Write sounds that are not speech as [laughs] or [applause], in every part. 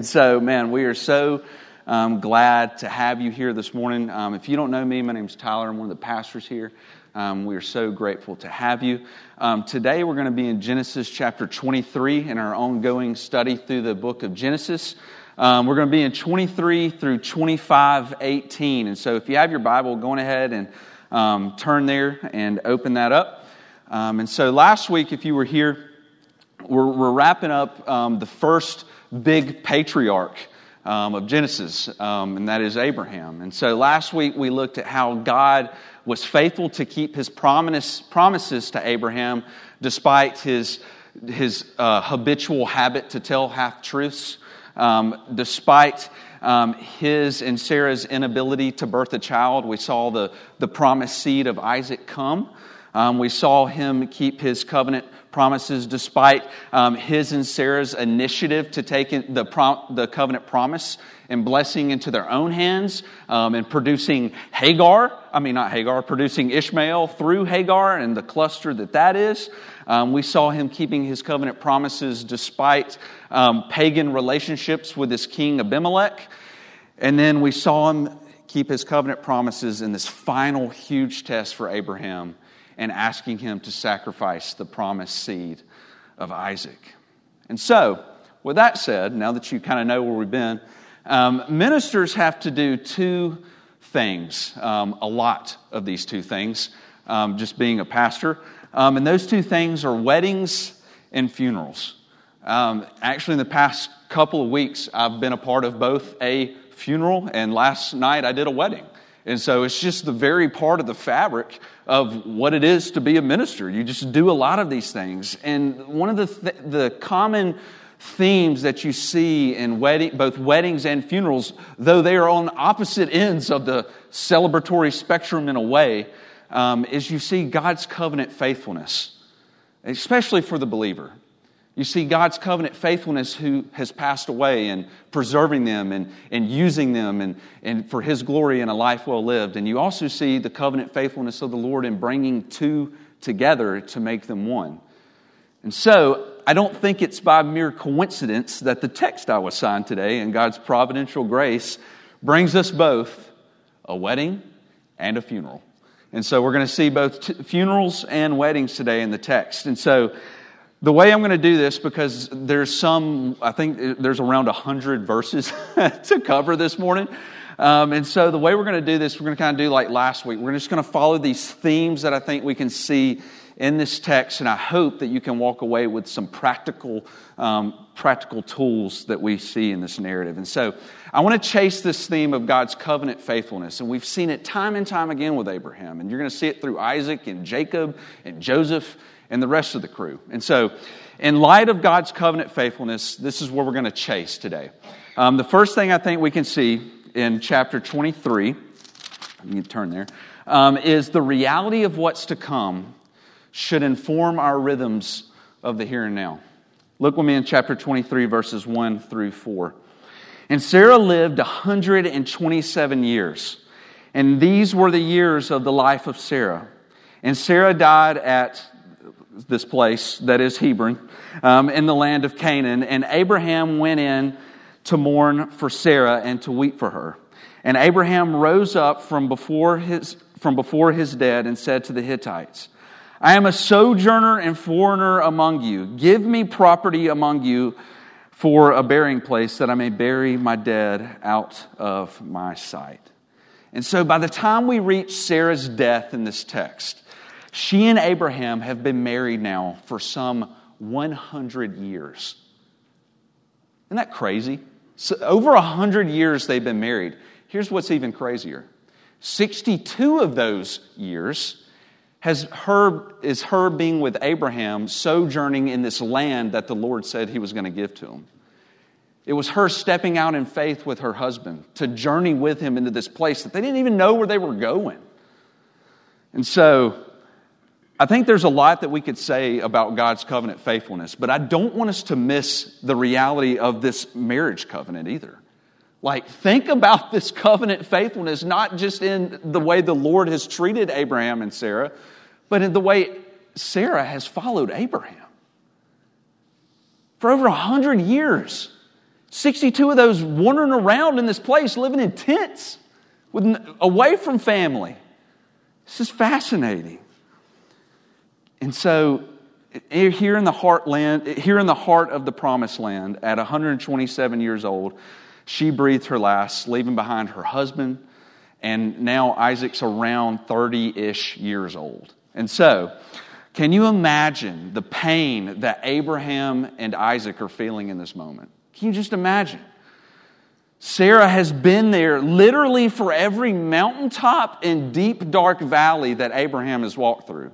So, man, we are so um, glad to have you here this morning. Um, if you don't know me, my name is Tyler. I'm one of the pastors here. Um, we are so grateful to have you. Um, today, we're going to be in Genesis chapter 23 in our ongoing study through the book of Genesis. Um, we're going to be in 23 through 25, 18. And so, if you have your Bible, go ahead and um, turn there and open that up. and so, last week, if you were here, we're, we're wrapping up the first big patriarch um, of Genesis, um, and that is Abraham. And so last week we looked at how God was faithful to keep his promise, promises to Abraham despite his, his uh, habitual habit to tell half truths, um, despite um, his and Sarah's inability to birth a child. We saw the, the promised seed of Isaac come. Um, we saw him keep his covenant promises despite um, his and Sarah's initiative to take the, prom- the covenant promise and blessing into their own hands um, and producing Hagar, I mean, not Hagar, producing Ishmael through Hagar and the cluster that that is. Um, we saw him keeping his covenant promises despite um, pagan relationships with his king Abimelech. And then we saw him keep his covenant promises in this final huge test for Abraham and asking him to sacrifice the promised seed of Isaac. And so, with that said, now that you kind of know where we've been, um, ministers have to do two things, um, a lot of these two things, um, just being a pastor. Um, and those two things are weddings and funerals. Um, actually, in the past couple of weeks, I've been a part of both a funeral and last night I did a wedding. And so it's just the very part of the fabric of what it is to be a minister. You just do a lot of these things. And one of the, th- the common themes that you see in wedding, both weddings and funerals, though they are on opposite ends of the celebratory spectrum in a way, um, is you see God's covenant faithfulness, especially for the believer. You see God's covenant faithfulness who has passed away and preserving them and, and using them and, and for His glory in a life well lived. And you also see the covenant faithfulness of the Lord in bringing two together to make them one. And so I don't think it's by mere coincidence that the text I was signed today in God's providential grace brings us both a wedding and a funeral. And so we're going to see both t- funerals and weddings today in the text. And so the way I'm going to do this, because there's some, I think there's around 100 verses [laughs] to cover this morning. Um, and so the way we're going to do this, we're going to kind of do like last week. We're just going to follow these themes that I think we can see in this text, and I hope that you can walk away with some practical, um, practical tools that we see in this narrative. And so I want to chase this theme of God's covenant faithfulness, and we've seen it time and time again with Abraham, and you're going to see it through Isaac and Jacob and Joseph and the rest of the crew. And so, in light of God's covenant faithfulness, this is where we're going to chase today. Um, the first thing I think we can see in chapter 23, you can turn there, um, is the reality of what's to come should inform our rhythms of the here and now. Look with me in chapter 23, verses 1 through 4. And Sarah lived 127 years, and these were the years of the life of Sarah. And Sarah died at this place that is Hebron um, in the land of Canaan. And Abraham went in to mourn for Sarah and to weep for her. And Abraham rose up from before his, from before his dead and said to the Hittites, I am a sojourner and foreigner among you. Give me property among you for a burying place that I may bury my dead out of my sight. And so by the time we reach Sarah's death in this text, she and Abraham have been married now for some 100 years. Isn't that crazy? So over 100 years they've been married. Here's what's even crazier 62 of those years has her, is her being with Abraham, sojourning in this land that the Lord said he was going to give to him. It was her stepping out in faith with her husband to journey with him into this place that they didn't even know where they were going. And so I think there's a lot that we could say about God's covenant faithfulness, but I don't want us to miss the reality of this marriage covenant either. Like, think about [laughs] this covenant faithfulness, not just in the way the Lord has treated Abraham and Sarah, but in the way Sarah has followed Abraham. For over a hundred years, 62 of those wandering around in this place, living in tents, with, away from family. This is fascinating. And so, here in the heartland, here in the heart of the promised land, at 127 years old, she breathed her last, leaving behind her husband, and now Isaac's around 30 ish years old. And so, can you imagine the pain that Abraham and Isaac are feeling in this moment? Can you just imagine? Sarah has been there literally for every mountaintop and deep, dark valley that Abraham has walked through.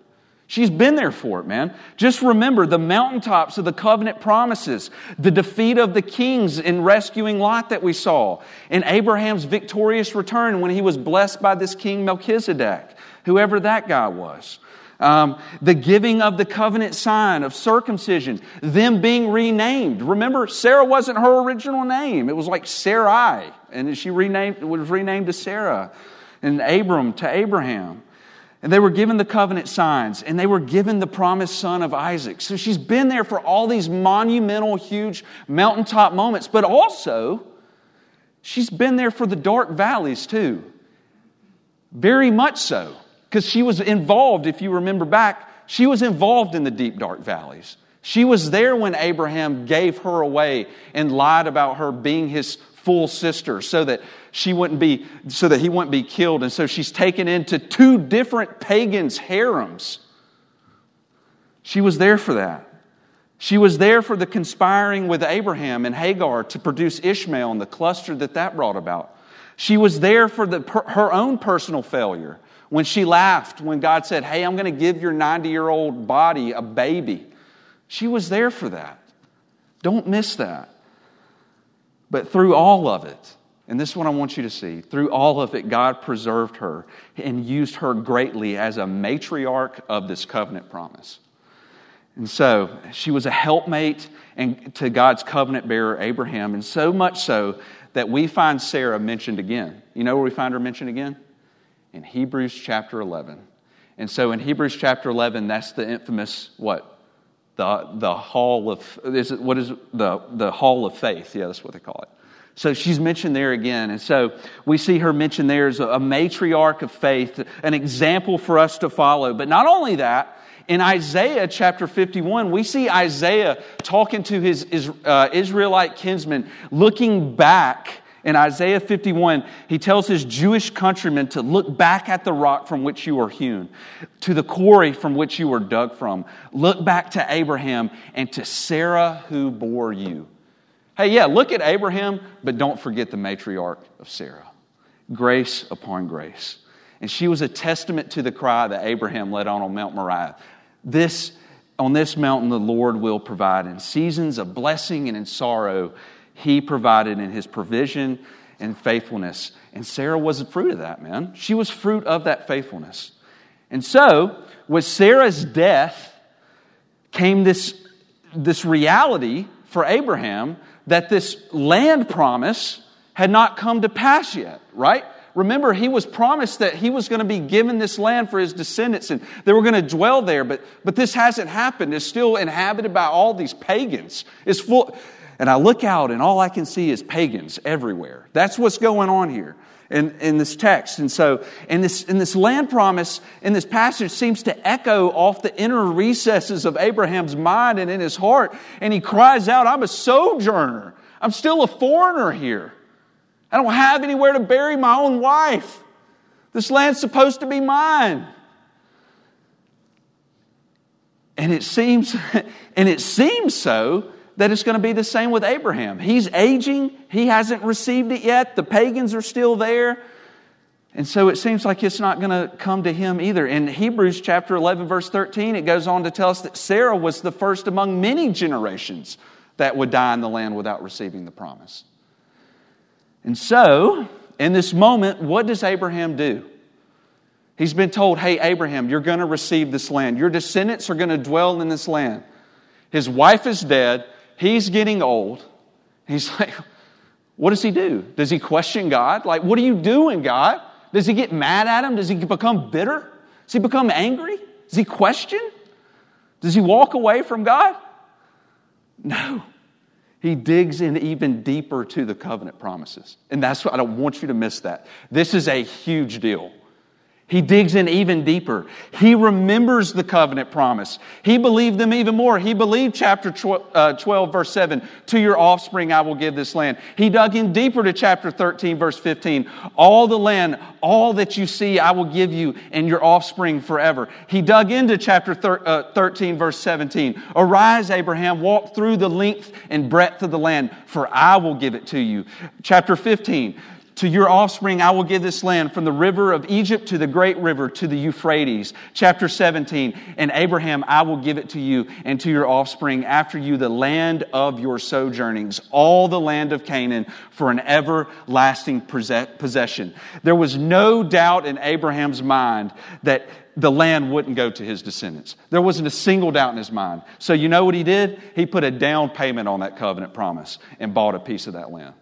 She's been there for it, man. Just remember the mountaintops of the covenant promises, the defeat of the kings in rescuing Lot that we saw, and Abraham's victorious return when he was blessed by this king Melchizedek, whoever that guy was. Um, the giving of the covenant sign of circumcision, them being renamed. Remember, Sarah wasn't her original name. It was like Sarai, and she renamed, was renamed to Sarah, and Abram to Abraham. And they were given the covenant signs, and they were given the promised son of Isaac. So she's been there for all these monumental, huge mountaintop moments, but also she's been there for the dark valleys too. Very much so because she was involved, if you remember back, she was involved in the deep, dark valleys. She was there when Abraham gave her away and lied about her being his full sister so that she wouldn't be so that he wouldn't be killed. And so she's taken into two different pagans harems. She was there for that. She was there for the conspiring with abraham and hagar to produce ishmael and the cluster that that brought about. She was there for the, her own personal failure when she laughed, when God said, Hey, I'm going to give your 90 year old body a baby, she was there for that. Don't miss that. But through all of it, and this is what I want you to see through all of it, God preserved her and used her greatly as a matriarch of this covenant promise. And so she was a helpmate and to God's covenant bearer, Abraham, and so much so that we find Sarah mentioned again. You know where we find her mentioned again? in Hebrews chapter 11. And so in Hebrews chapter 11, that's the infamous what? The, the hall of, is it, what is it? The, the hall of faith. Yeah, that's what they call it. So she's mentioned there again. And so we see her mentioned there as a, matriarch of faith, an example for us to follow. But not only that, in Isaiah chapter 51, we see Isaiah talking to his uh, Israelite kinsmen, looking back in Isaiah 51, he tells his Jewish countrymen to look back at the rock from which you were hewn, to the quarry from which you were dug from. Look back to Abraham and to Sarah who bore you. Hey, yeah, look at Abraham, but don't forget the matriarch of Sarah. Grace upon grace. And she was a testament to the cry that Abraham led on on Mount Moriah. This, on this mountain, the Lord will provide in seasons of blessing and in sorrow he provided in his provision and faithfulness. And Sarah was the fruit of that, man. She was fruit of that faithfulness. And so, with Sarah's death came this, this reality for Abraham that this land promise had not come to pass yet, right? Remember, he was promised that he was going to be given this land for his descendants and they were going to dwell there, but, but this hasn't happened. It's still inhabited by all these pagans. It's full, and I look out and all I can see is pagans everywhere. That's what's going on here in, in this text. And so, in this, in this land promise, in this passage, seems to echo off the inner recesses of Abraham's mind and in his heart. And he cries out, I'm a sojourner. I'm still a foreigner here. I don't have anywhere to bury my own wife. This land's supposed to be mine. And it seems, [laughs] and it seems so that it's going to be the same with Abraham. He's aging, he hasn't received it yet, the pagans are still there. And so it seems like it's not going to come to him either. In Hebrews chapter 11, verse 13, it goes on to tell us that Sarah was the first among many generations that would die in the land without receiving the promise. And so, in this moment, what does Abraham do? He's been told, Hey, Abraham, you're going to receive this land. Your descendants are going to dwell in this land. His wife is dead. He's getting old. He's [laughs] like, what does he do? Does he question God? Like, what are you doing, God? Does he get mad at him? Does he become bitter? Does he become angry? Does he question? Does he walk away from God? No. he digs in even deeper to the covenant promises. And that's what I don't want you to miss that. This is a huge deal. He digs in even deeper. He remembers the covenant promise. He believed them even more. He believed chapter 12, uh, 12, verse 7, to your offspring I will give this land. He dug in deeper to chapter 13, verse 15. All the land, all that you see, I will give you and your offspring forever. He dug into chapter uh, 13, verse 17. Arise, Abraham, walk through the length and breadth of the land, for I will give it to you. Chapter 15, to your offspring, I will give this land from the river of Egypt to the great river to the Euphrates. Chapter 17. And Abraham, I will give it to you and to your offspring after you the land of your sojournings, all the land of Canaan for an everlasting possession. There was no doubt in Abraham's mind that the land wouldn't go to his descendants. There wasn't a single doubt in his mind. So you know what he did? He put a down payment on that covenant promise and bought a piece of that land.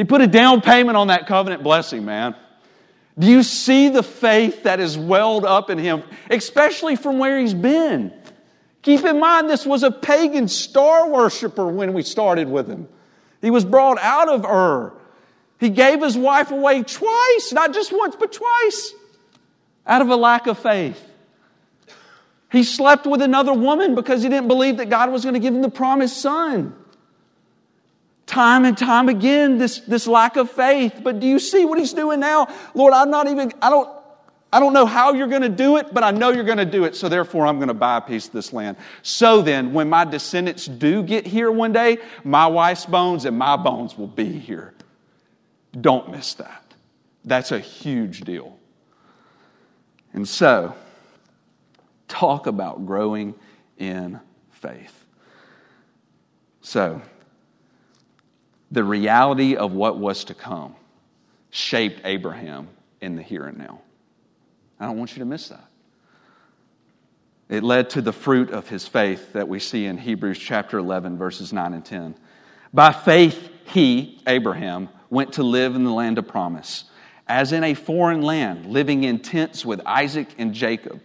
He put a down payment on that covenant blessing, man. Do you see the faith that is welled up in him, especially from where he's been? Keep in mind, this was a pagan star worshiper when we started with him. He was brought out of Ur. He gave his wife away twice, not just once, but twice, out of a lack of faith. He slept with another woman because he didn't believe that God was going to give him the promised son time and time again this, this lack of faith. But do you see what he's doing now? Lord, I'm not even, I don't, I don't know how you're going to do it, but I know you're going to do it. So therefore, I'm going to buy a piece of this land. So then, when my descendants do get here one day, my wife's bones and my bones will be here. Don't miss that. That's a huge deal. And so, talk about growing in faith. So, the reality of what was to come shaped Abraham in the here and now. I don't want you to miss that. It led to the fruit of his faith that we see in Hebrews chapter 11, verses 9 and 10. By faith, he, Abraham, went to live in the land of promise, as in a foreign land, living in tents with Isaac and Jacob,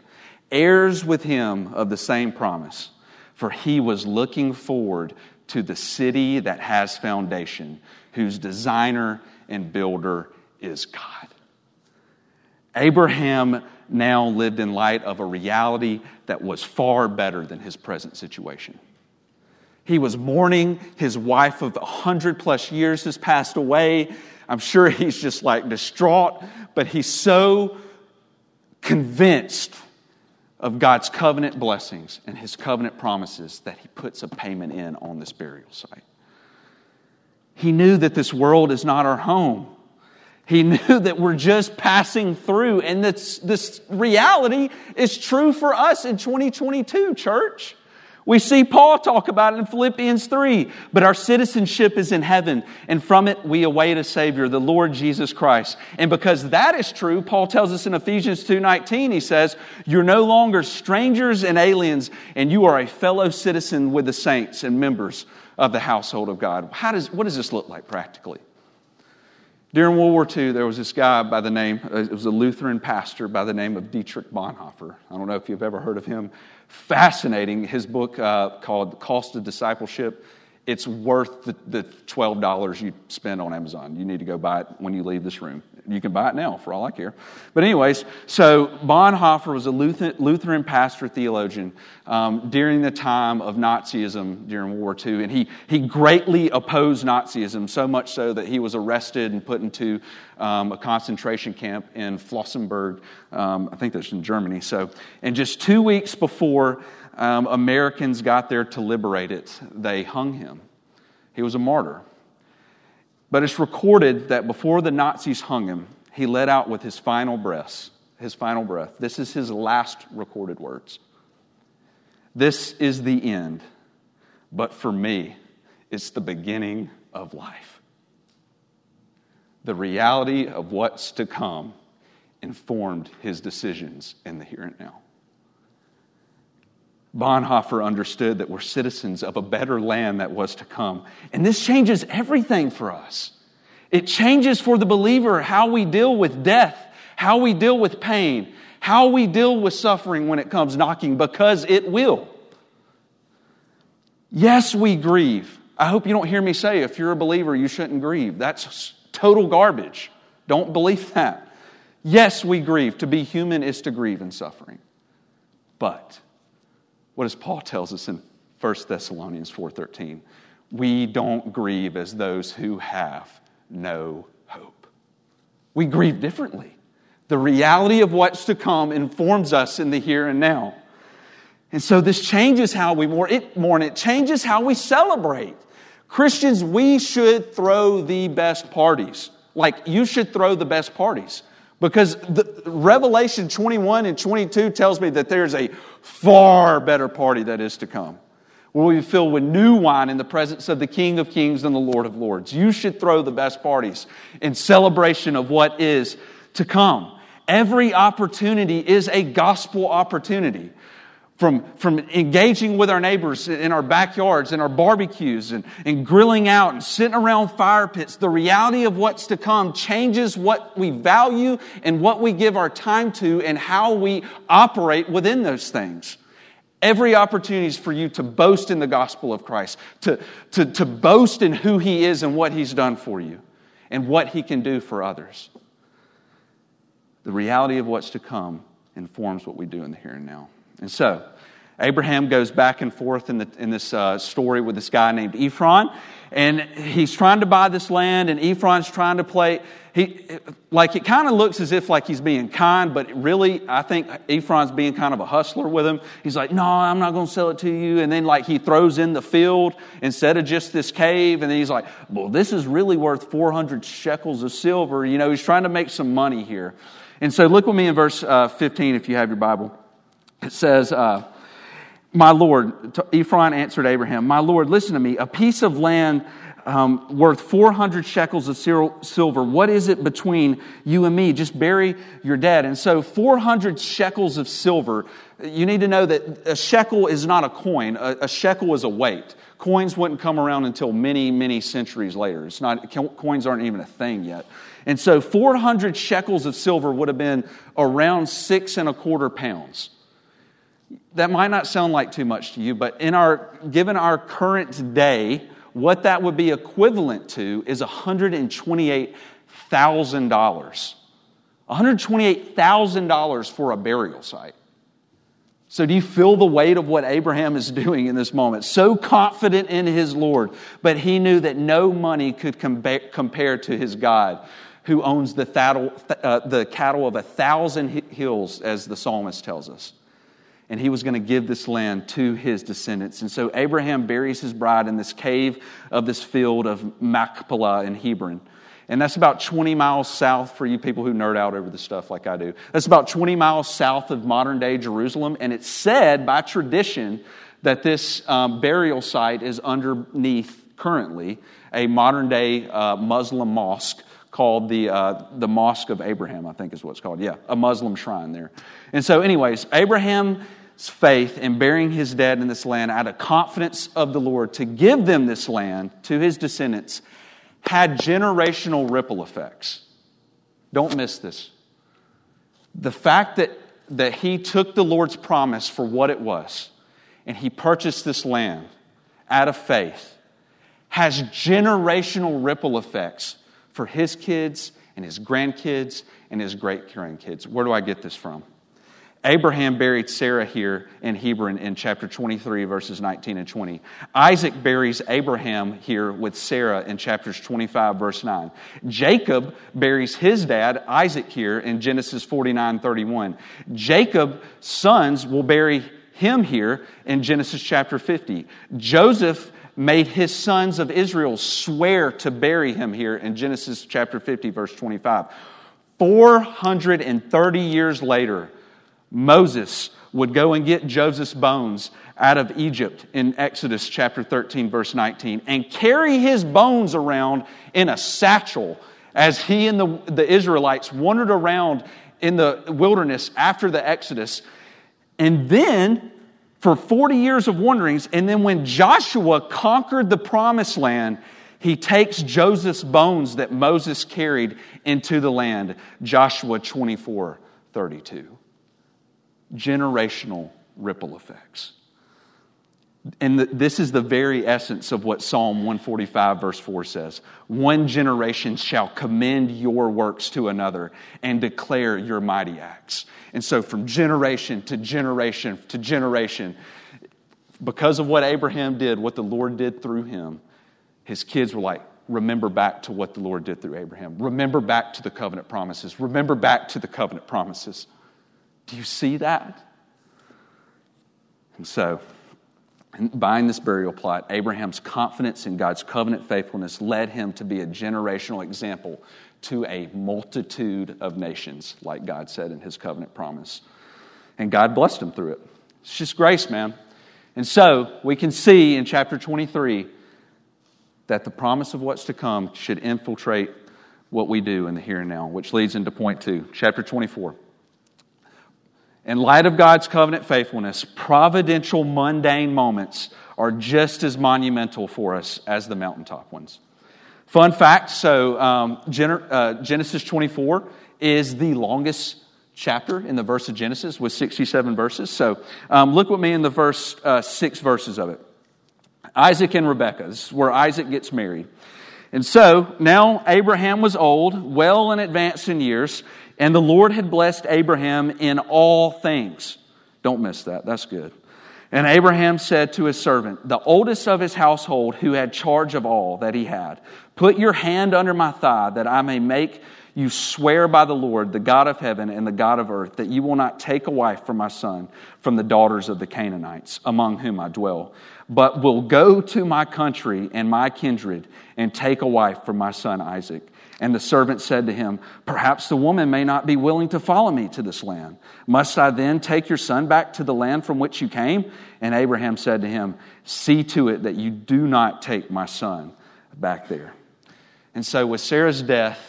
heirs with him of the same promise. For he was looking forward to the city that has foundation, whose designer and builder is God. Abraham now lived in light of a reality that was far better than his present situation. He was mourning. His wife of 100 plus years has passed away. I'm sure [laughs] he's just like distraught, but he's so convinced of God's covenant blessings and his covenant promises that he puts a payment in on this burial site. He knew that this world is not our home. He [laughs] knew that we're just passing through, and this, this reality is true for us in 2022, church. We see Paul talk about it in Philippians 3. But our citizenship is in heaven, and from it we await a Savior, the Lord Jesus Christ. And because that is true, Paul tells us in Ephesians 2.19, he says, You're no longer strangers and aliens, and you are a fellow citizen with the saints and members of the household of God. How does, what does this look like practically? During World War II, there was this guy by the name, uh, it was a Lutheran pastor by the name of Dietrich Bonhoeffer. I don't know if you've ever heard of him fascinating. His book uh, called Cost of Discipleship. It's worth the, the $12 you spend on Amazon. You need to go buy it when you leave this room. You can buy it now, for all I care. But, anyways, so Bonhoeffer was a Lutheran pastor theologian um, during the time of Nazism during World War II, and he, he greatly opposed Nazism, so much so that he was arrested and put into um, a concentration camp in Flossenburg. Um, I think that's in Germany. So, and just two weeks before um, Americans got there to liberate it, they hung him. He was a martyr. But it's recorded that before the Nazis hung him, he let out with his final breath. His final breath. This is his last recorded words. This is the end, but for me, it's the beginning of life. The reality of what's to come informed his decisions in the here and now. Bonhoeffer understood that we're citizens of a better land that was to come. And this changes everything for us. It changes for the believer how we deal with death, how we deal with pain, how we deal with suffering when it comes knocking, because it will. Yes, we grieve. I hope you don't hear me say, if you're a believer, you shouldn't grieve. That's total garbage. Don't believe that. Yes, we grieve. To be human is to grieve in suffering. But what does Paul tells us in 1 Thessalonians 4:13? We don't grieve as those who have no hope. We grieve differently. The reality of what's to come informs us in the here and now. And so this changes how we mourn. It, mourn. it changes how we celebrate. Christians, we should throw the best parties. Like, you should throw the best parties. Because the, Revelation 21 and 22 tells me that there's a far better party that is to come. Where we fill with new wine in the presence of the King of Kings and the Lord of Lords. You should throw the best parties in celebration of what is to come. Every opportunity is a gospel opportunity from, from engaging with our neighbors in our backyards and our barbecues and, and grilling out and sitting around fire pits, the reality of what's to come changes what we value and what we give our time to and how we operate within those things. Every opportunity is for you to boast in the gospel of Christ, to, to, to boast in who He is and what He's done for you and what He can do for others. The reality of what's to come informs what we do in the here and now. And so, Abraham goes back and forth in, the, in this uh, story with this guy named Ephron, and he's trying to buy this land, and Ephron's trying to play. He, like, it kind of looks as if like he's being kind, but really, I think Ephron's being kind of a hustler with him. He's like, "No, I'm not going to sell it to you," and then like he throws in the field instead of just this cave, and then he's like, "Well, this is really worth 400 shekels of silver." You know, he's trying to make some money here. And so, look with me in verse uh, 15 if you have your Bible. It says, uh, My Lord, Ephron answered Abraham, My Lord, listen to me. A piece of land um, worth 400 shekels of silver. What is it between you and me? Just bury your dead. And so, 400 shekels of silver. You need to know that a shekel is not a coin, a, a shekel is a weight. Coins wouldn't come around until many, many centuries later. It's not, coins aren't even a thing yet. And so, 400 shekels of silver would have been around six and a quarter pounds that might not sound like too much to you, but in our, given our current day, what that would be equivalent to is $128,000. $128,000 for a burial site. So, do you feel the weight of what Abraham is [laughs] doing in this moment? So confident in his Lord, but he knew that no money could compare to his God, who owns the, cattle, uh, the cattle of a thousand hills, as the psalmist tells us and he was going to give this land to his descendants. And so Abraham buries his bride in this cave of this field of Machpelah in Hebron. And that's about 20 miles south for you people who nerd out over the stuff like I do. That's about 20 miles south of modern day Jerusalem. And it's said by tradition that this um, burial site is underneath currently a modern day uh, Muslim mosque called the, uh, the Mosque of Abraham, I think is what it's called. Yeah, a Muslim shrine there. And so, anyways, Abraham's faith in burying his dead in this land out of confidence of the Lord to give them this land to his descendants had generational ripple effects. Don't miss this. The fact that, that he took the Lord's promise for what it was and he purchased this land out of faith has generational ripple effects for his kids and his grandkids and his great grandkids. Where do I get this from? Abraham buried Sarah here in Hebron in chapter 23, verses 19 and 20. Isaac buries Abraham here with Sarah in chapters 25, verse 9. Jacob buries his dad, Isaac, here in Genesis 49, 31. Jacob's sons will bury him here in Genesis chapter 50. Joseph made his sons of Israel swear to bury him here in Genesis chapter 50, verse 25. 430 years later, Moses would go and get Joseph's bones out of Egypt in Exodus chapter 13, verse 19, and carry his bones around in a satchel as he and the, the Israelites wandered around in the wilderness after the Exodus. And then for 40 years of wanderings. And then when Joshua conquered the promised land, he takes Joseph's bones that Moses carried into the land. Joshua 24 32. Generational ripple effects. And the, this is the very essence of what Psalm 145, verse 4 says One generation shall commend your works to another and declare your mighty acts. And so, from generation to generation to generation, because of what Abraham did, what the Lord did through him, his kids were like, remember back to what the Lord did through Abraham. Remember back to the covenant promises. Remember back to the covenant promises. Do you see that? And so, buying this burial plot, Abraham's confidence in God's covenant faithfulness led him to be a generational example to a multitude of nations, like God said in his covenant promise. And God blessed him through it. It's just grace, man. And so we can see in chapter 23 that the promise of what's to come should infiltrate what we do in the here and now, which leads into point two, chapter 24. In light of God's covenant faithfulness, providential mundane moments are just as monumental for us as the mountaintop ones. Fun fact so, um, uh, Genesis 24 is the longest chapter in the verse of Genesis with 67 verses. So, um, look with me in the first uh, six verses of it. Isaac and Rebekah. Is where Isaac gets married. And so now Abraham was old, well in advance in years, and the Lord had blessed Abraham in all things. Don't miss that. That's good. And Abraham said to his servant, the oldest of his household, who had charge of all that he had, Put your hand under my thigh, that I may make you swear by the Lord, the God of heaven and the God of earth, that you will not take a wife for my son from the daughters of the Canaanites, among whom I dwell, but will go to my country and my kindred and take a wife for my son Isaac. And the servant said to him, Perhaps the woman may not be willing to follow me to this land. Must I then take your son back to the land from which you came? And Abraham said to him, See to it that you do not take my son back there. And so, with Sarah's death,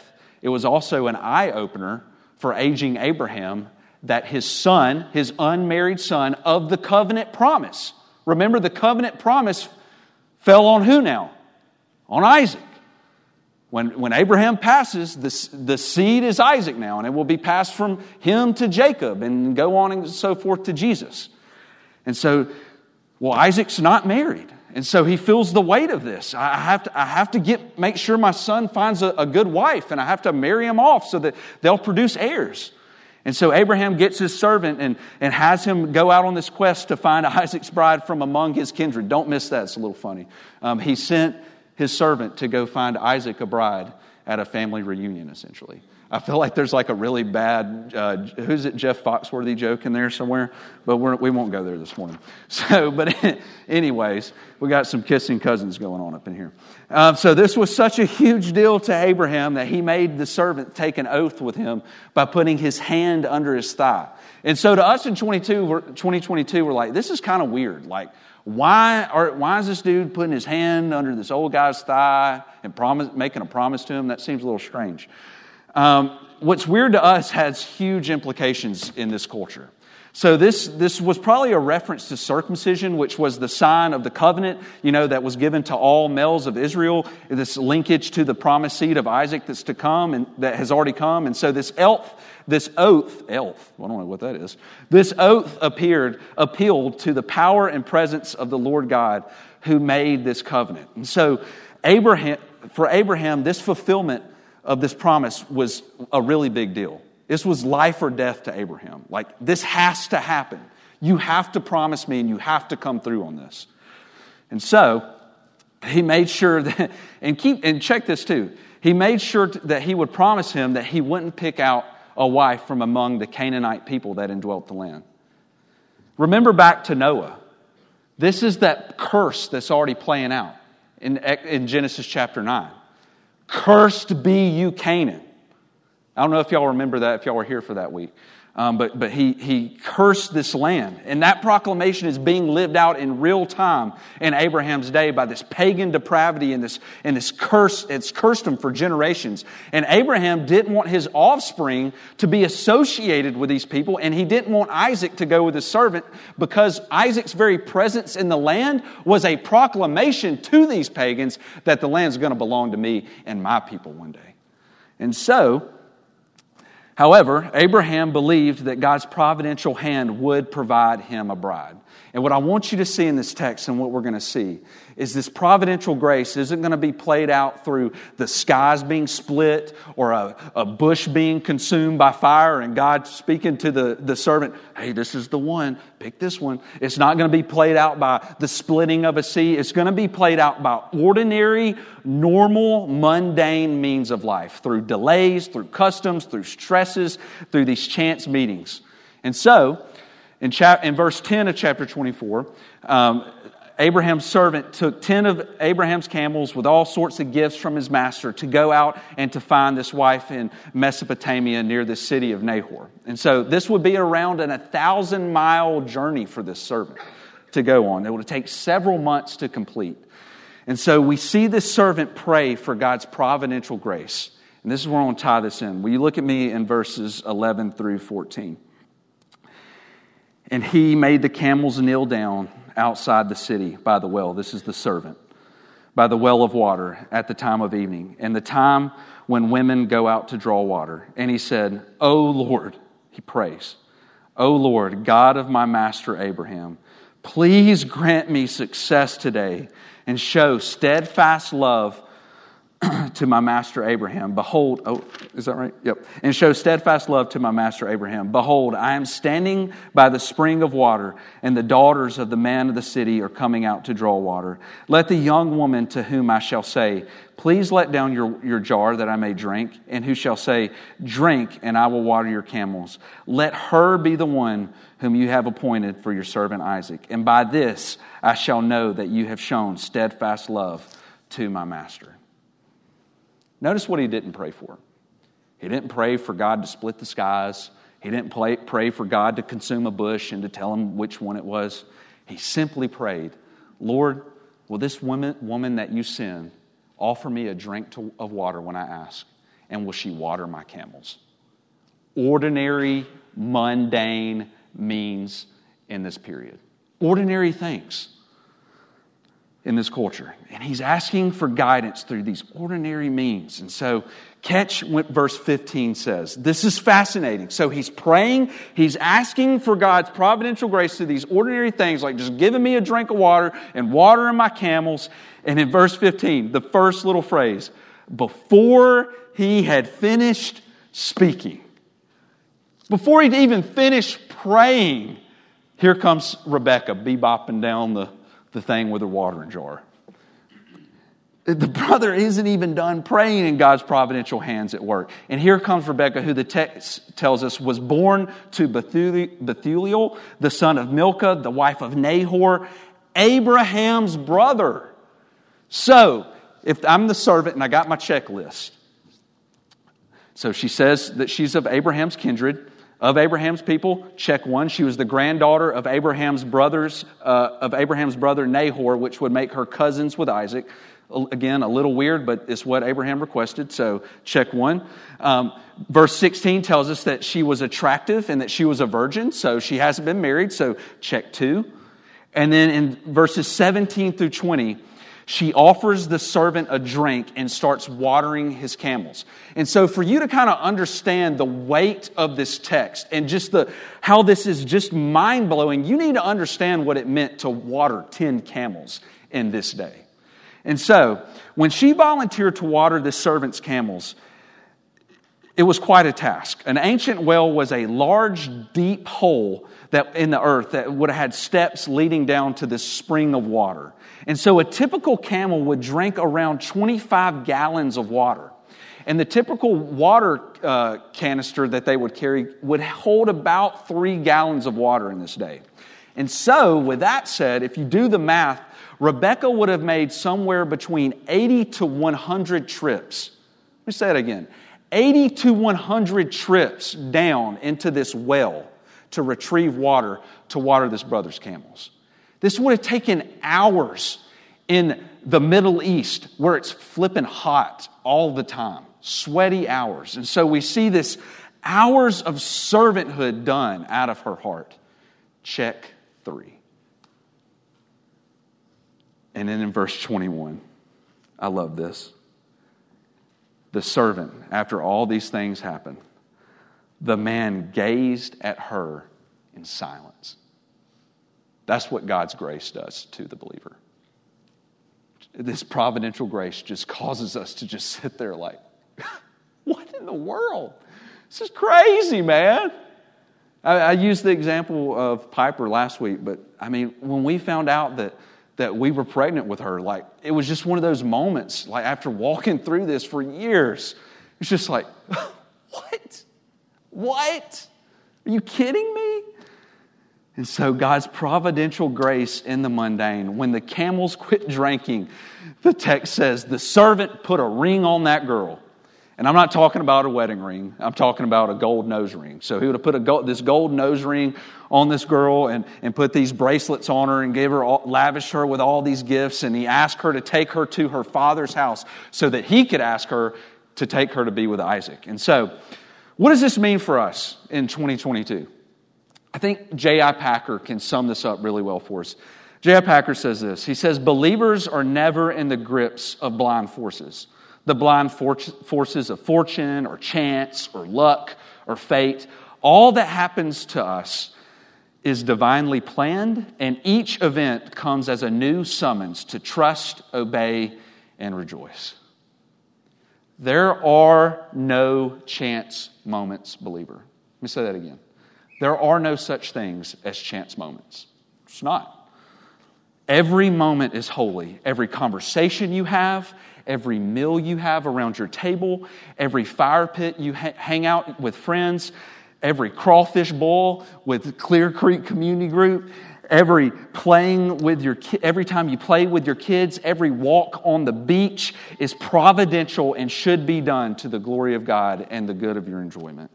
it was also an eye opener for aging Abraham that his son, his unmarried son of the covenant promise, remember the covenant promise fell on who now? On Isaac. When, when Abraham passes, the, the seed is Isaac now, and it will be passed from him to Jacob and go on and so forth to Jesus. And so, well, Isaac's not married. And so he feels the weight of this. I have to, I have to get, make sure my son finds a, a good wife, and I have to marry him off so that they'll produce heirs. And so Abraham gets his servant and, and has him go out on this quest to find [laughs] Isaac's bride from among his kindred. Don't miss that, it's a little funny. Um, he sent his servant to go find Isaac a bride at a family reunion, essentially. I feel like there's like a really bad, uh, who's it, Jeff Foxworthy joke in there somewhere, but we're, we will not go there this morning. [laughs] So, but [laughs] anyways, we got some kissing cousins going on up in here. Um, so this was such a huge deal to Abraham that he made the servant take an oath with him by putting his hand under his thigh. And so to us in 22, 2022, we're like, this is kind of weird. Like, why, are, why is this dude putting his hand under this old guy's thigh and promise, making a promise to him? That seems a little strange. Um, what's weird to us has huge implications in this culture. So this, this was probably a reference to circumcision, which was the sign of the covenant, you know, that was given to all males of Israel, this linkage to the promised seed of Isaac that's to come and that has already come. And so this elf, this oath, elf, I don't know what that is. This oath appeared, appealed to the power and presence of the Lord God who made this covenant. And so Abraham, for Abraham, this fulfillment of this promise was a really big deal. This was life or death to Abraham. Like, this has to happen. You have to promise me and you have to come through on this. And so, he made sure that, and keep, and check this too. He made sure that he would promise him that he wouldn't pick out a wife from among the Canaanite people that indwelt the land. Remember back to Noah. This is that curse that's already playing out in, in Genesis chapter 9. Cursed be you, Canaan. I don't know if y'all remember that, if y'all were here for that week. Um, but but he, he cursed this land. And that proclamation is being lived out in real time in Abraham's day by this pagan depravity and this, and this curse. It's cursed him for generations. And Abraham didn't want his offspring to be associated with these people, and he didn't want Isaac to go with his servant because Isaac's very presence in the land was a proclamation to these pagans that the land's going to belong to me and my people one day. And so, However, Abraham believed that God's providential hand would provide him a bride. And what I want you to see in this text and what we're going to see is this providential grace isn't going to be played out through the skies being split or a, a bush being consumed by fire and God speaking to the, the servant, hey, this is the one, pick this one. It's not going to be played out by the splitting of a sea. It's going to be played out by ordinary, normal, mundane means of life through delays, through customs, through stresses, through these chance meetings. And so, in, chap- in verse 10 of chapter 24, um, Abraham's servant took 10 of Abraham's camels with all sorts of gifts from his master to go out and to find this wife in Mesopotamia near the city of Nahor. And so this would be around an 1,000 mile journey for this servant to go on. It would take several months to complete. And so we see this servant pray for God's providential grace. And this is where I want to tie this in. Will you look at me in verses 11 through 14? And he made the camels kneel down outside the city by the well. This is the servant. By the well of water at the time of evening, and the time when women go out to draw water. And he said, O Lord, he prays, O Lord, God of my master Abraham, please grant me success today and show steadfast love [clears throat] to my master Abraham. Behold, oh, is that right? Yep. And show steadfast love to my master Abraham. Behold, I am standing by the spring of water, and the daughters of the man of the city are coming out to draw water. Let the young woman to whom I shall say, Please let down your, your jar that I may drink, and who shall say, Drink, and I will water your camels. Let her be the one whom you have appointed for your servant Isaac. And by this I shall know that you have shown steadfast love to my master. Notice what he didn't pray for. He didn't pray for God to split the skies. He didn't pray, for God to consume a bush and to tell him which one it was. He simply prayed, Lord, will this woman, woman that you send offer me a drink to, of water when I ask? And will she water my camels? Ordinary, mundane means in this period. Ordinary things in this culture. And he's asking for guidance through these ordinary means. And so, catch what verse 15 says. This is fascinating. So, he's praying, he's asking for God's providential grace through these ordinary things, like just giving me a drink of water and watering my camels. And in verse 15, the first little phrase, before he had finished speaking, before he'd even finished praying, here comes Rebecca bebopping down the the thing with the watering jar. The brother isn't even done praying in God's providential hands at work. And here comes Rebecca, who the text tells us was born to Bethuel, the son of Milcah, the wife of Nahor, Abraham's brother. So, if I'm the servant and I got my checklist, so she says that she's of Abraham's kindred of Abraham's people, check one. She was the granddaughter of Abraham's brothers, uh, of Abraham's brother Nahor, which would make her cousins with Isaac. Again, a little weird, but it's what Abraham requested, so check one. Um, verse 16 tells us that she was attractive and that she was a virgin, so she hasn't been married, so check two. And then in verses 17 through 20, she offers the servant a drink and starts watering his camels. And so for you to kind of understand the weight of this text and just the how this is just mind-blowing, you need to understand what it meant to water 10 camels in this day. And so, when she volunteered to water the servant's camels, it was quite a task. An ancient well was a large, deep hole that in the earth that would have had steps leading down to this spring of water. And so a typical camel would drink around 25 gallons of water. And the typical water uh, canister that they would carry would hold about three gallons of water in this day. And so, with that said, if you do the math, Rebecca would have made somewhere between 80 to 100 trips. Let me say it again 80 to 100 trips down into this well to retrieve water to water this brother's camels. This would have taken hours in the Middle East where it's flipping hot all the time, sweaty hours. And so we see this hours of servanthood done out of her heart. Check three. And then in verse 21, I love this. The servant, after all these things happen, The man gazed at her in silence. That's what God's grace does to the believer. This providential grace just causes us to just sit there like, [laughs] what in the world? This is crazy, man. I, I used the example of Piper last week, but I mean, when we found out that that we were pregnant with her, like it was just one of those moments, like after walking through this for years, it's just like, [laughs] what? What? Are you kidding me? And so, God's providential grace in the mundane, when the camels quit drinking, the text says the servant put a ring on that girl. And I'm not talking about a wedding ring. I'm talking about a gold nose ring. So he would have put gold, this gold nose ring on this girl and, and put these bracelets on her and gave her all, lavished her with all these gifts. And he asked her to take her to her father's house so that he could ask her to take her to be with Isaac. And so, what does this mean for us in 2022? I think J.I. Packer can sum this up really well for us. J.I. Packer says this He says, Believers are never in the grips of blind forces the blind for- forces of fortune or chance or luck or fate. All that happens to us is divinely planned, and each event comes as a new summons to trust, obey, and rejoice. There are no chance moments, believer. Let me say that again. There are no such things as chance moments. It's not. Every moment is holy. Every conversation you have, every meal you have around your table, every fire pit you ha- hang out with friends, every crawfish bowl with Clear Creek Community Group, every playing with your ki- every time you play with your kids, every walk on the beach is providential and should be done to the glory of God and the good of your enjoyment.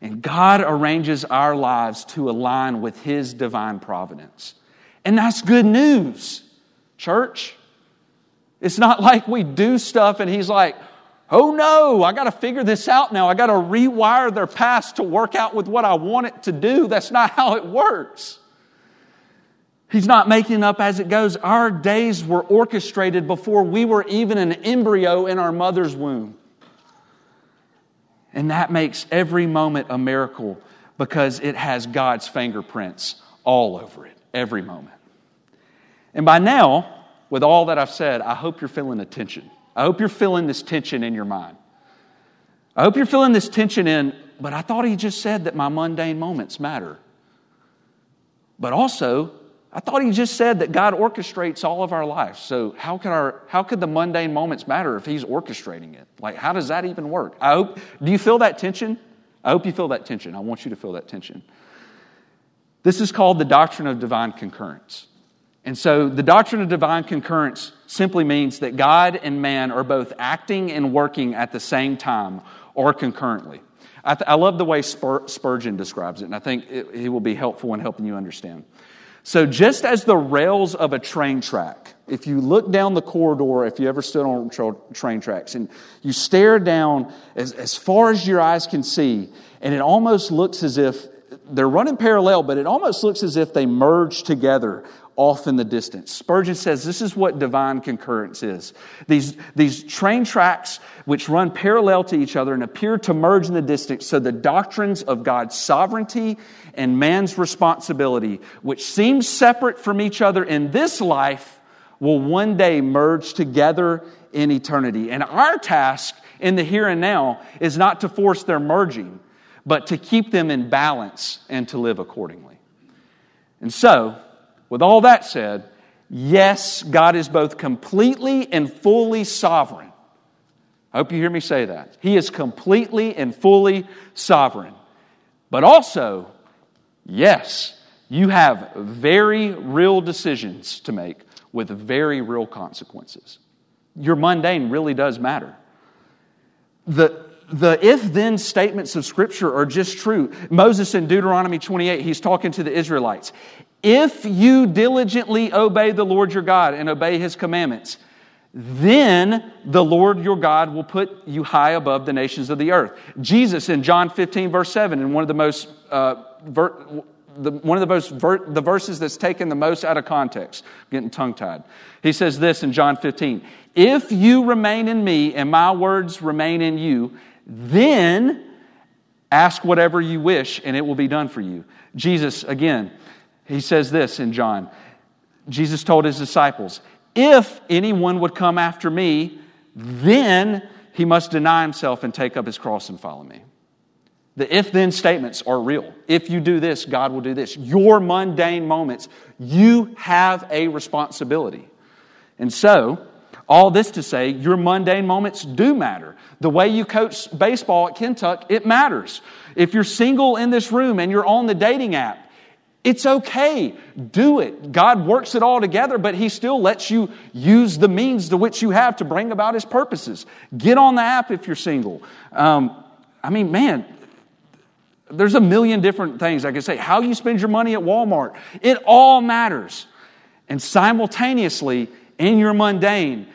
And God arranges our lives to align with his divine providence. And that's good news, church. It's not like we do stuff and he's like, oh no, I got to figure this out now. I got to rewire their past to work out with what I want it to do. That's not [laughs] how it works. He's not making up as it goes. Our days were orchestrated before we were even an embryo in our mother's womb. And that makes every moment a miracle because it has God's fingerprints all over it, every moment. And by now, with all that I've said, I hope you're feeling the tension. I hope you're feeling this tension in your mind. I hope you're feeling this tension in, but I thought he just said that my mundane moments matter. But also, I thought he just said that God orchestrates all of our lives. So how could our how could the mundane moments matter if he's orchestrating it? Like how does that even work? I hope do you feel that tension? I hope you feel that tension. I want you to feel that tension. This is called the doctrine of divine concurrence. And so the doctrine of divine concurrence simply means that God and man are both acting and working at the same time or concurrently. I, th- I love the way Spur- Spurgeon describes it, and I think it, it will be helpful in helping you understand. So, just as the rails of a train track, if you look down the corridor, if you ever stood on tra- train tracks, and you stare down as, as far as your eyes can see, and it almost looks as if they're running parallel, but it almost looks as if they merge together off in the distance. Spurgeon says this is what divine concurrence is. These, these train tracks which run parallel to each other and appear to merge in the distance, so the doctrines of God's sovereignty and man's responsibility, which seem separate from each other in this life, will one day merge together in eternity. And our task in the here and now is not to force their merging, but to keep them in balance and to live accordingly. And so, with all that said, yes, God is both completely and fully sovereign. I hope you hear me say that. He is completely and fully sovereign. But also, yes, you have very real decisions to make with very real consequences. Your mundane really does matter. The, the if then statements of Scripture are just true. Moses in Deuteronomy 28, he's talking to the Israelites. If you diligently obey the Lord your God and obey his commandments, then the Lord your God will put you high above the nations of the earth. Jesus in John 15, verse 7, in one of the most, uh, ver- the, one of the most ver- the verses that's taken the most out of context, getting tongue tied. He says this in John 15 If you remain in me and my words remain in you, then Ask whatever you wish, and it will be done for you. Jesus, again, he says this in John. Jesus told his disciples, If anyone would come after me, then he must deny himself and take up his cross and follow me. The if then statements are real. If you do this, God will do this. Your mundane moments, you have a responsibility. And so, all this to say, your mundane moments do matter. The way you coach baseball at Kentuck, it matters. If you're single in this room and you're on the dating app, it's okay. Do it. God works it all together, but He still lets you use the means to which you have to bring about His purposes. Get on the app if you're single. Um, I mean, man, there's a million different things I could say. How you spend your money at Walmart, it all matters. And simultaneously, in your mundane,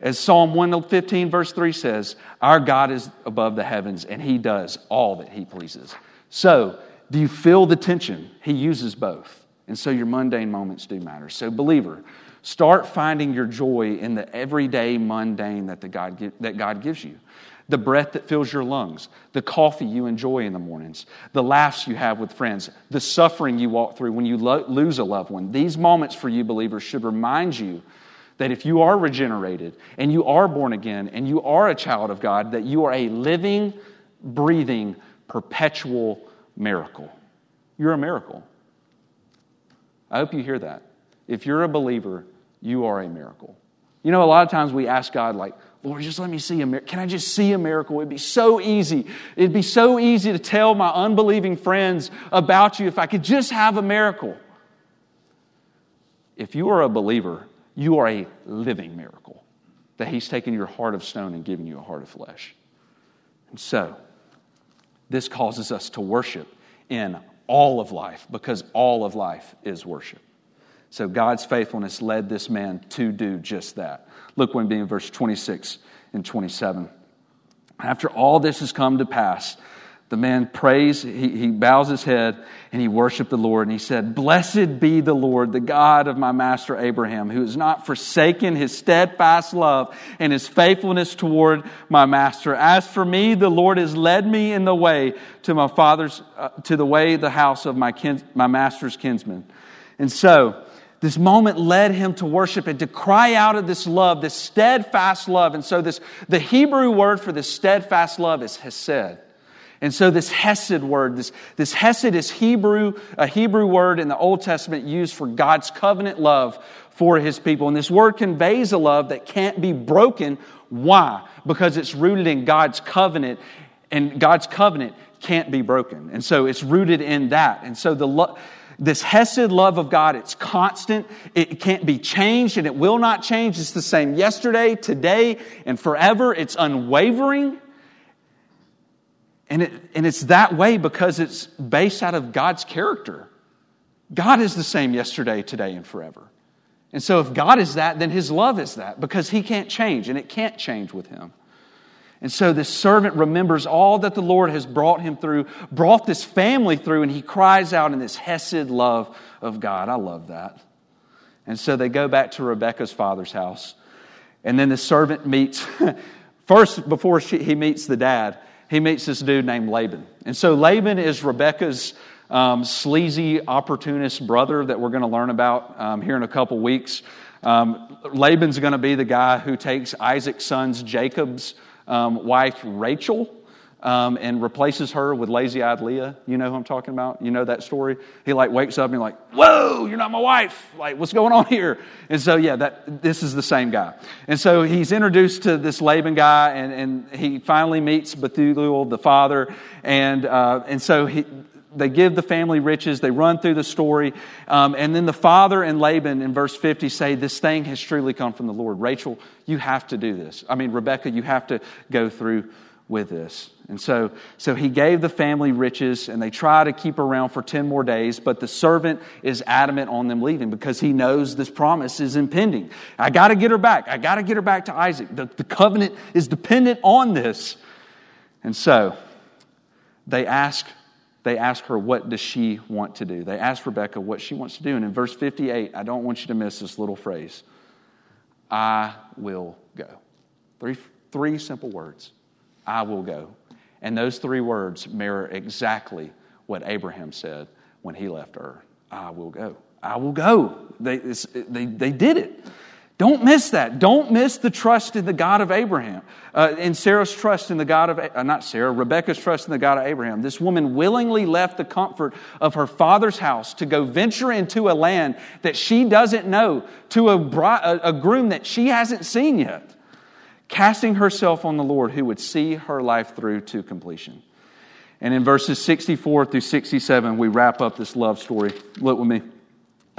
as Psalm 115, verse 3 says, our God is above the heavens and he does all that he pleases. So, do you feel the tension? He uses both. And so your mundane moments do matter. So, believer, start finding your joy in the everyday mundane that, the God, that God gives you. The breath that fills your lungs, the coffee you enjoy in the mornings, the laughs you have with friends, the suffering you walk through when you lo- lose a loved one. These moments for you, believers, should remind you that if you are regenerated and you are born again and you are a child of God, that you are a living, breathing, perpetual miracle. You're a miracle. I hope you hear that. If you're a believer, you are a miracle. You know, a lot of times we ask God, like, Lord, just let me see a miracle. Can I just see a miracle? It'd be so easy. It'd be so easy to tell my unbelieving friends about you if I could just have a miracle. If you are a believer, you are a living miracle. That He's taken your heart of stone and given you a heart of flesh. And so, this causes us to worship in all of life because all of life is worship. So, God's faithfulness led this man to do just that. Look when being verse 26 and 27. After all this has come to pass, the man prays, he, he bows his head, and he worshiped the Lord. And he said, Blessed be the Lord, the God of my master Abraham, who has not forsaken his steadfast love and his faithfulness toward my master. As for me, the Lord has led me in the way to my father's, uh, to the way, the house of my, kin, my master's kinsman. And so, this moment led him to worship and to cry out of this love, this steadfast love. And so, this, the Hebrew word for this steadfast love is hesed. And so this Hesed word, this, this Hesed is Hebrew, a Hebrew word in the Old Testament used for God's covenant love for his people. And this word conveys a love that can't be broken. Why? Because it's rooted in God's covenant, and God's covenant can't be broken. And so it's rooted in that. And so the lo- this Hesed love of God, it's constant. It can't be changed and it will not change. It's the same yesterday, today, and forever. It's unwavering. And, it, and it's that way because it's based out of God's character. God is the same yesterday, today, and forever. And so if God is that, then his love is that because he can't change and it can't change with him. And so this servant remembers all that the Lord has brought him through, brought this family through, and he cries out in this Hesed love of God. I love that. And so they go back to Rebecca's father's house. And then the servant meets, [laughs] first, before she, he meets the dad, he meets this dude named Laban. And so Laban is Rebecca's um, sleazy, opportunist brother that we're going to learn about um, here in a couple weeks. Um, Laban's going to be the guy who takes Isaac's son's Jacob's um, wife, Rachel, um, and replaces her with lazy eyed Leah. You know who I'm talking about? You know that story? He like wakes up and like, Whoa, you're not my wife. Like, what's going on here? And so, yeah, that, this is the same guy. And so he's introduced to this Laban guy, and, and he finally meets Bethuel, the father. And, uh, and so he, they give the family riches, they run through the story. Um, and then the father and Laban in verse 50 say, This thing has truly come from the Lord. Rachel, you have to do this. I mean, Rebecca, you have to go through with this. And so, so he gave the family riches, and they try to keep around for 10 more days, but the servant is adamant on them leaving because he knows this promise is impending. I got to get her back. I got to get her back to Isaac. The, the covenant is dependent on this. And so they ask, they ask her, what does she want to do? They ask Rebecca what she wants to do. And in verse 58, I don't want you to miss this little phrase I will go. Three, three simple words I will go. And those three words mirror exactly what Abraham said when he left Ur I will go. I will go. They, they, they did it. Don't miss that. Don't miss the trust in the God of Abraham, uh, in Sarah's trust in the God of, uh, not Sarah, Rebecca's trust in the God of Abraham. This woman willingly left the comfort of her father's house to go venture into a land that she doesn't know, to a, a, a groom that she hasn't seen yet, casting herself on the Lord who would see her life through to completion. And in verses 64 through 67, we wrap up this love story. Look with me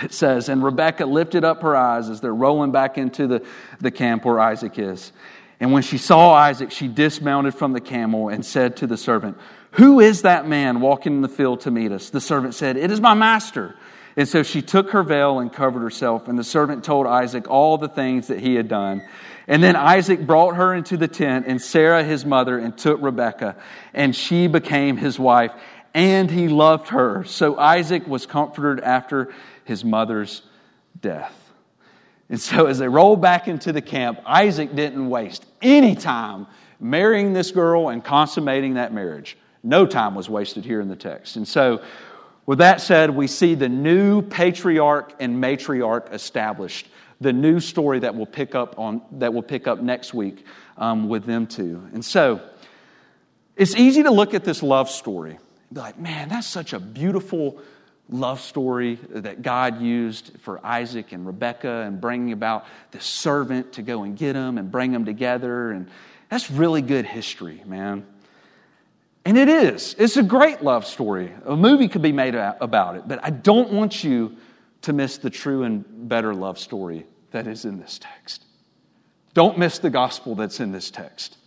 it says, And Rebekah lifted up her eyes as they're rolling back into the, the camp where Isaac is. And when she saw Isaac, she dismounted from the camel and said to the servant, Who is that man walking in the field to meet us? The servant said, It is my master. And so she took her veil and covered herself. And the servant told Isaac all the things that he had done. And then Isaac brought her into the tent, and Sarah his mother, and took Rebekah, and she became his wife, and he loved her. So Isaac was comforted after his mother's death. And so, as they rolled back into the camp, Isaac didn't waste any time marrying this girl and consummating that marriage. No time was wasted here in the text. And so, with that said, we see the new patriarch and matriarch established. The new story that we'll pick up on that we'll pick up next week um, with them too. And so, it's easy to look at this love story and be like, "Man, that's such a beautiful." love story that God used for Isaac and Rebekah and bringing about the servant to go and get them and bring them together. And that's really good history, man. And it is. It's a great love story. A movie could be made about it, but I don't want you to miss the true and better love story that is in this text. Don't miss the gospel that's in this text.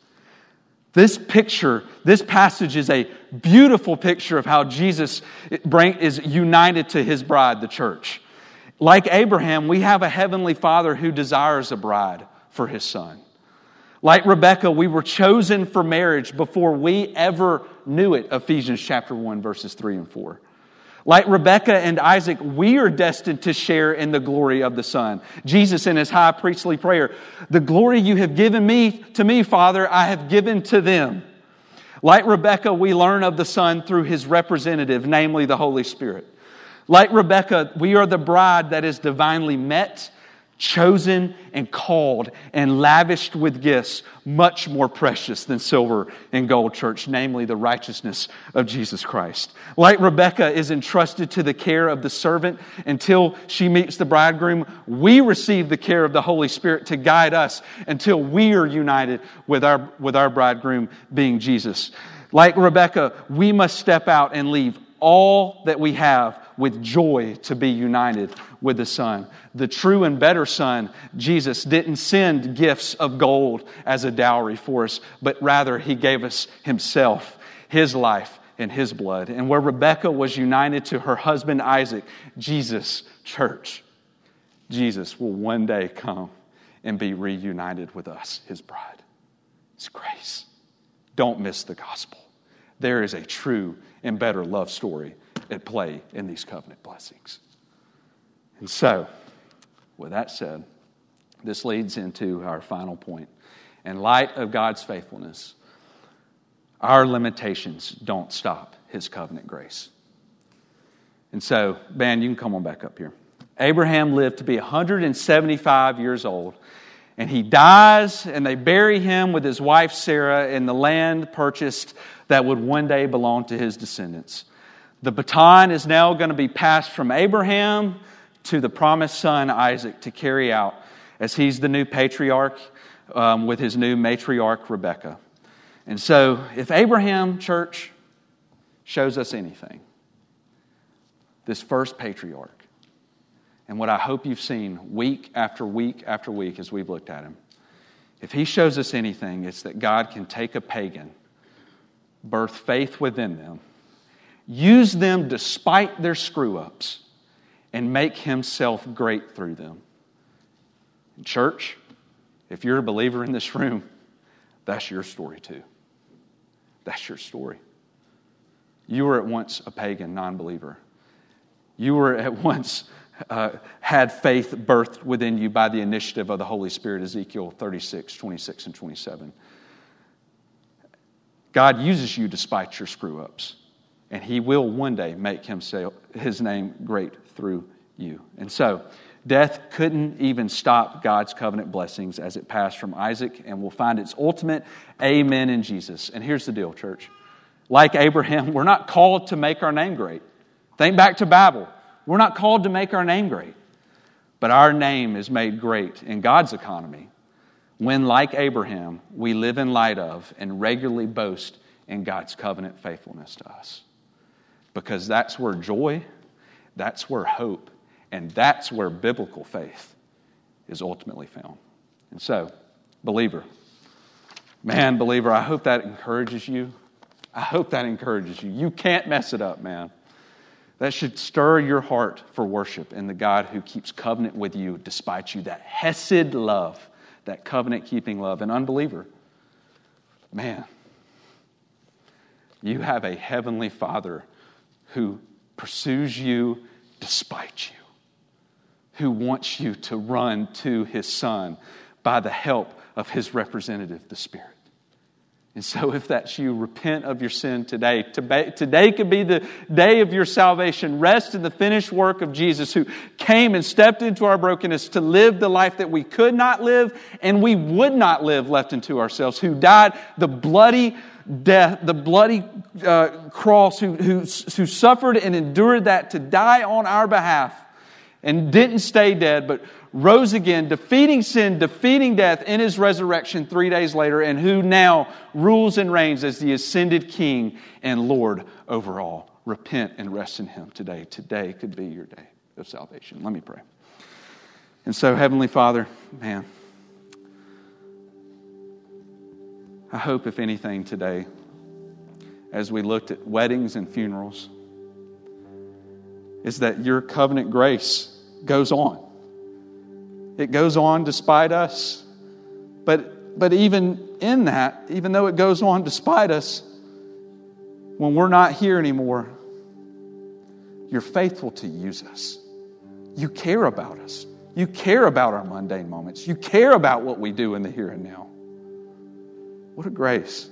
This picture, this passage is a beautiful picture of how Jesus is united to his bride, the church. Like Abraham, we have a heavenly father who desires a bride for his son. Like Rebecca, we were chosen for marriage before we ever knew it, Ephesians chapter 1, verses 3 and 4. Like Rebekah and Isaac, we are destined to share in the glory of the Son. Jesus in his high priestly prayer, the glory you have given me to me, Father, I have given to them. Like Rebekah, we learn of the Son through his representative, namely the Holy Spirit. Like Rebekah, we are the bride that is divinely met chosen and called and lavished with gifts much more precious than silver and gold, church, namely the righteousness of Jesus Christ. Like Rebecca is entrusted to the care of the servant until she meets the bridegroom, we receive the care of the Holy Spirit to guide us until we are united with our, with our bridegroom being Jesus. Like Rebecca, we must step out and leave all that we have with joy to be united with the Son. The true and better Son, Jesus, didn't send gifts of gold as a dowry for us, but rather He gave us Himself, His life, and His blood. And where Rebekah was united to her husband Isaac, Jesus, church, Jesus will one day come and be reunited with us, His bride. It's grace. Don't miss the gospel. There is a true and better love story at play in these covenant blessings. And so, with that said, this leads into our final point. In light of God's faithfulness, our limitations don't stop His covenant grace. And so, man, you can come on back up here. Abraham lived to be 175 years old, and he dies, and they bury him with his wife Sarah in the land purchased that would one day belong to his descendants. The baton is now going to be passed from Abraham to the promised son Isaac to carry out as he's the new patriarch um, with his new matriarch Rebecca. And so, if Abraham, church, shows us anything, this first patriarch, and what I hope you've seen week after week after week as we've looked at him, if he shows us anything, it's that God can take a pagan, birth faith within them, use them despite their screw ups, and make himself great through them. Church, if you're a believer in this room, that's your story too. That's your story. You were at once a pagan non believer. You were at [laughs] once uh, had faith birthed within you by the initiative of the Holy Spirit, Ezekiel 36, 26, and 27. God uses you despite your screw ups, and He will one day make himself, His name great through you. And so, death couldn't even stop God's covenant blessings as it passed from Isaac, and will find its ultimate amen in Jesus. And here's the deal, church. Like Abraham, [laughs] we're not called to make our name great. Think back to Babel. We're not called to make our name great, but our name is made great in God's economy when, like Abraham, we live in light of and regularly boast in God's covenant faithfulness to us. Because that's where joy, that's where hope, and that's where biblical faith is ultimately found. And so, believer, man, believer, I hope that encourages you. I hope that encourages you. You can't mess it up, man. That should stir your heart for worship in the God who keeps covenant with you despite you. That Hesed love, that covenant keeping love. And unbeliever, man, you have a heavenly Father who pursues you despite you, who wants you to run to his Son by the help of his representative, the Spirit. And so, if that's you, repent of your sin today. Today could be the day of your salvation. Rest in the finished work of Jesus, who came and stepped into our brokenness to live the life that we could not live and we would not live left into ourselves, who died the bloody death, the bloody uh, cross, who, who, who suffered and endured that to die on our behalf and didn't stay dead, but rose again, defeating sin, defeating death in his resurrection three days later, and who now rules and reigns as the ascended King and Lord over all. Repent and rest in him today. Today could be your day of salvation. Let me pray. And so, Heavenly Father, man, I hope, if anything, today, as we looked at weddings and funerals, is that your covenant grace goes on it goes on despite us. But, but even in that, even though it goes on despite us, when we're not here anymore, you're faithful to use us. You care about us. You care about our mundane moments. You care about what we do in the here and now. What a grace.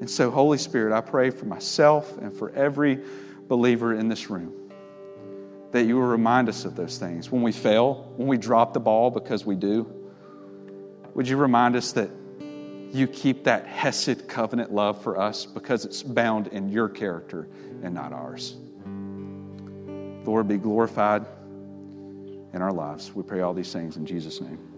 And so, Holy Spirit, I pray for myself and for every believer in this room that you will remind us of those things. When we fail, when we drop the ball because we do, would you remind us that you keep that Hesed covenant love for us because it's bound in your character and not ours? Lord, be glorified in our lives. We pray all these things in Jesus' name.